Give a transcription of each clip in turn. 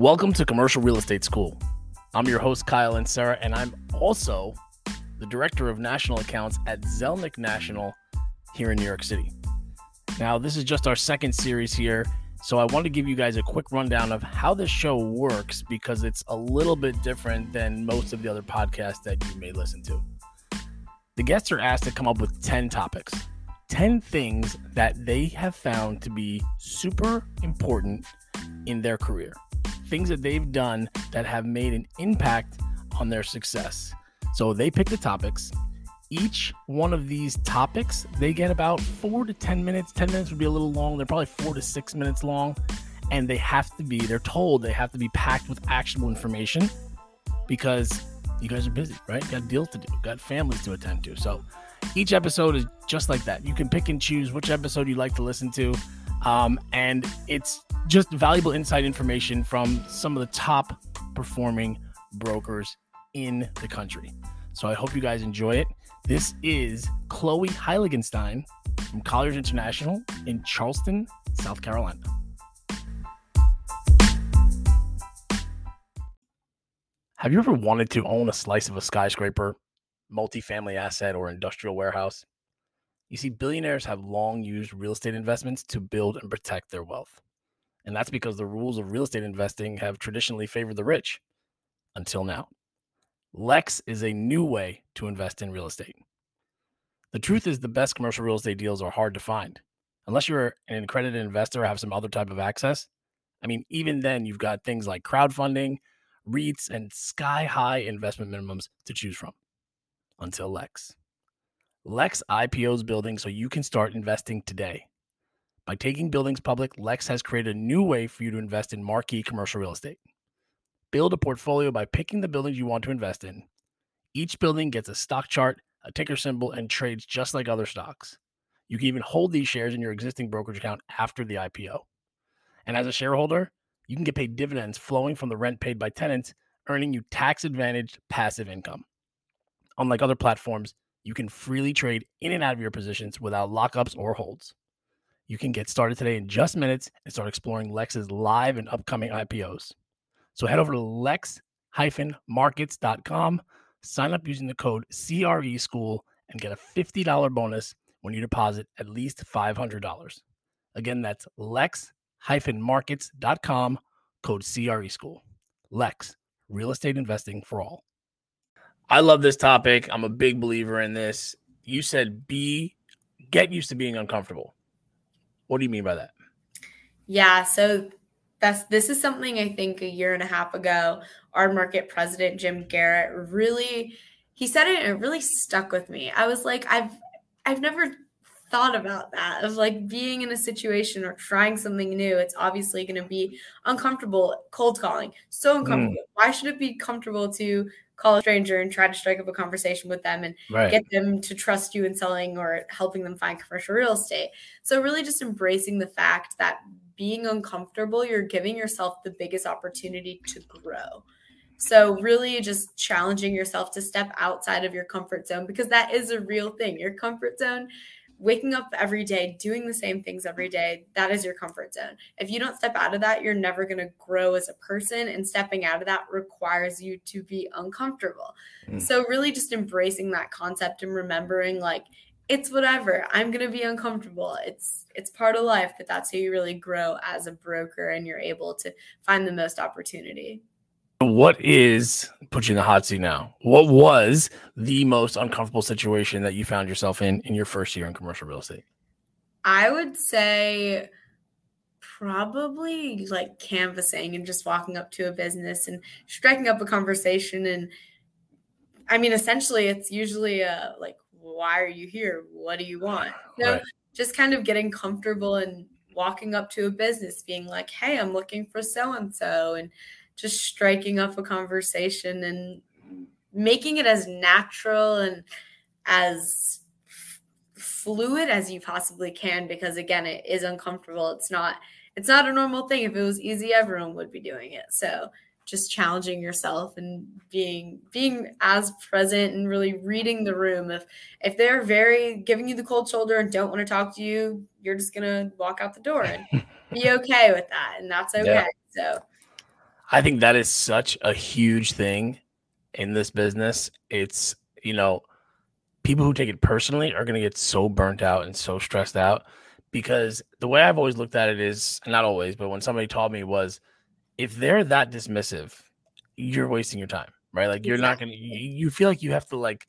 Welcome to Commercial Real Estate School. I'm your host, Kyle and Sarah, and I'm also the Director of National Accounts at Zelnick National here in New York City. Now, this is just our second series here, so I want to give you guys a quick rundown of how this show works because it's a little bit different than most of the other podcasts that you may listen to. The guests are asked to come up with 10 topics, 10 things that they have found to be super important in their career things that they've done that have made an impact on their success. So they pick the topics. Each one of these topics, they get about four to 10 minutes. 10 minutes would be a little long. They're probably four to six minutes long. And they have to be, they're told they have to be packed with actionable information because you guys are busy, right? Got deals to do, got families to attend to. So each episode is just like that. You can pick and choose which episode you like to listen to. Um, and it's just valuable inside information from some of the top performing brokers in the country. So I hope you guys enjoy it. This is Chloe Heiligenstein from Colliers International in Charleston, South Carolina. Have you ever wanted to own a slice of a skyscraper, multifamily asset, or industrial warehouse? You see, billionaires have long used real estate investments to build and protect their wealth. And that's because the rules of real estate investing have traditionally favored the rich until now. Lex is a new way to invest in real estate. The truth is, the best commercial real estate deals are hard to find. Unless you're an accredited investor or have some other type of access. I mean, even then, you've got things like crowdfunding, REITs, and sky high investment minimums to choose from. Until Lex. Lex IPOs building so you can start investing today. By taking buildings public, Lex has created a new way for you to invest in marquee commercial real estate. Build a portfolio by picking the buildings you want to invest in. Each building gets a stock chart, a ticker symbol, and trades just like other stocks. You can even hold these shares in your existing brokerage account after the IPO. And as a shareholder, you can get paid dividends flowing from the rent paid by tenants, earning you tax advantaged passive income. Unlike other platforms, you can freely trade in and out of your positions without lockups or holds. You can get started today in just minutes and start exploring Lex's live and upcoming IPOs. So head over to lex-markets.com, sign up using the code CRE School, and get a $50 bonus when you deposit at least $500. Again, that's lex-markets.com, code CRE School. Lex, real estate investing for all. I love this topic. I'm a big believer in this. You said be get used to being uncomfortable. What do you mean by that? Yeah, so that's this is something I think a year and a half ago, our market president Jim Garrett really he said it and it really stuck with me. I was like, I've I've never thought about that of like being in a situation or trying something new. It's obviously going to be uncomfortable. Cold calling, so mm. uncomfortable. Mm. Why should it be comfortable to call a stranger and try to strike up a conversation with them and right. get them to trust you in selling or helping them find commercial real estate. So, really, just embracing the fact that being uncomfortable, you're giving yourself the biggest opportunity to grow. So, really, just challenging yourself to step outside of your comfort zone because that is a real thing. Your comfort zone waking up every day, doing the same things every day, that is your comfort zone. If you don't step out of that, you're never going to grow as a person. And stepping out of that requires you to be uncomfortable. Mm. So, really just embracing that concept and remembering, like, it's whatever. I'm going to be uncomfortable. It's it's part of life, but that's how you really grow as a broker and you're able to find the most opportunity. What is put you in the hot seat now? What was the most uncomfortable situation that you found yourself in in your first year in commercial real estate? I would say probably like canvassing and just walking up to a business and striking up a conversation and I mean essentially it's usually a like why are you here? What do you want? So right. just kind of getting comfortable and walking up to a business being like, "Hey, I'm looking for so and so." And just striking up a conversation and making it as natural and as fluid as you possibly can because again it is uncomfortable. It's not it's not a normal thing. If it was easy everyone would be doing it. So just challenging yourself and being being as present and really reading the room. If if they're very giving you the cold shoulder and don't want to talk to you you're just gonna walk out the door and be okay with that and that's okay. Yeah. so I think that is such a huge thing in this business. It's, you know, people who take it personally are going to get so burnt out and so stressed out because the way I've always looked at it is not always, but when somebody taught me was if they're that dismissive, you're wasting your time, right? Like you're exactly. not going to, you feel like you have to like,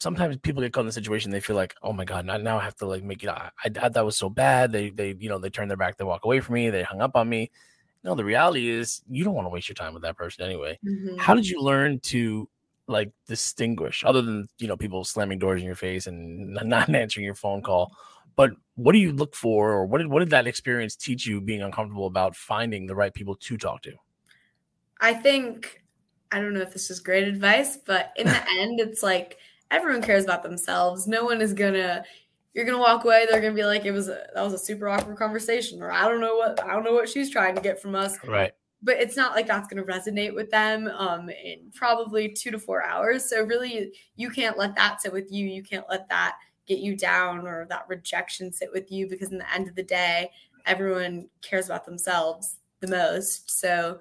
sometimes people get caught in the situation. They feel like, oh my God, now I have to like make it. I, I, that was so bad. They, they, you know, they turn their back, they walk away from me. They hung up on me. No, the reality is you don't want to waste your time with that person anyway. Mm-hmm. How did you learn to like distinguish other than you know people slamming doors in your face and not answering your phone call but what do you look for or what did what did that experience teach you being uncomfortable about finding the right people to talk to i think i don't know if this is great advice but in the end it's like everyone cares about themselves no one is gonna you're gonna walk away they're gonna be like it was a, that was a super awkward conversation or i don't know what i don't know what she's trying to get from us right but it's not like that's to resonate with them um, in probably two to four hours. So really, you can't let that sit with you. You can't let that get you down or that rejection sit with you because in the end of the day, everyone cares about themselves the most. So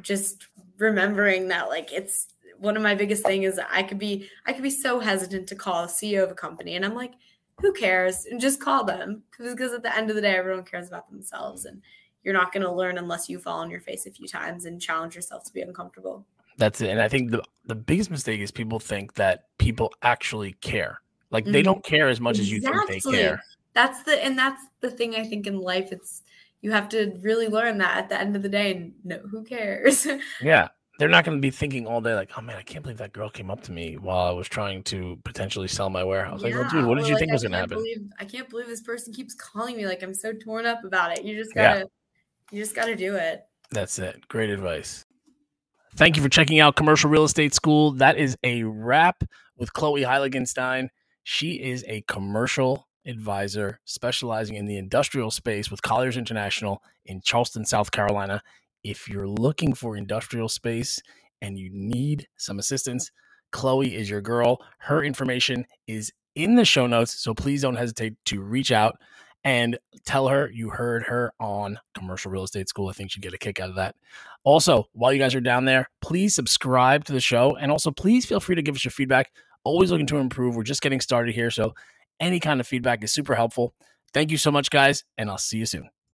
just remembering that, like, it's one of my biggest thing is I could be I could be so hesitant to call a CEO of a company, and I'm like, who cares? And just call them because at the end of the day, everyone cares about themselves and you're not going to learn unless you fall on your face a few times and challenge yourself to be uncomfortable. That's it. And I think the the biggest mistake is people think that people actually care. Like mm-hmm. they don't care as much exactly. as you think they care. That's the and that's the thing I think in life it's you have to really learn that at the end of the day and no who cares. yeah. They're not going to be thinking all day like, "Oh man, I can't believe that girl came up to me while I was trying to potentially sell my warehouse." Yeah. Like, well, dude, what did you like, think was going to happen? Believe, I can't believe this person keeps calling me. Like, I'm so torn up about it. You just gotta yeah. You just got to do it. That's it. Great advice. Thank you for checking out Commercial Real Estate School. That is a wrap with Chloe Heiligenstein. She is a commercial advisor specializing in the industrial space with Colliers International in Charleston, South Carolina. If you're looking for industrial space and you need some assistance, Chloe is your girl. Her information is in the show notes, so please don't hesitate to reach out and tell her you heard her on Commercial Real Estate School. I think she'd get a kick out of that. Also, while you guys are down there, please subscribe to the show. And also, please feel free to give us your feedback. Always looking to improve. We're just getting started here. So, any kind of feedback is super helpful. Thank you so much, guys, and I'll see you soon.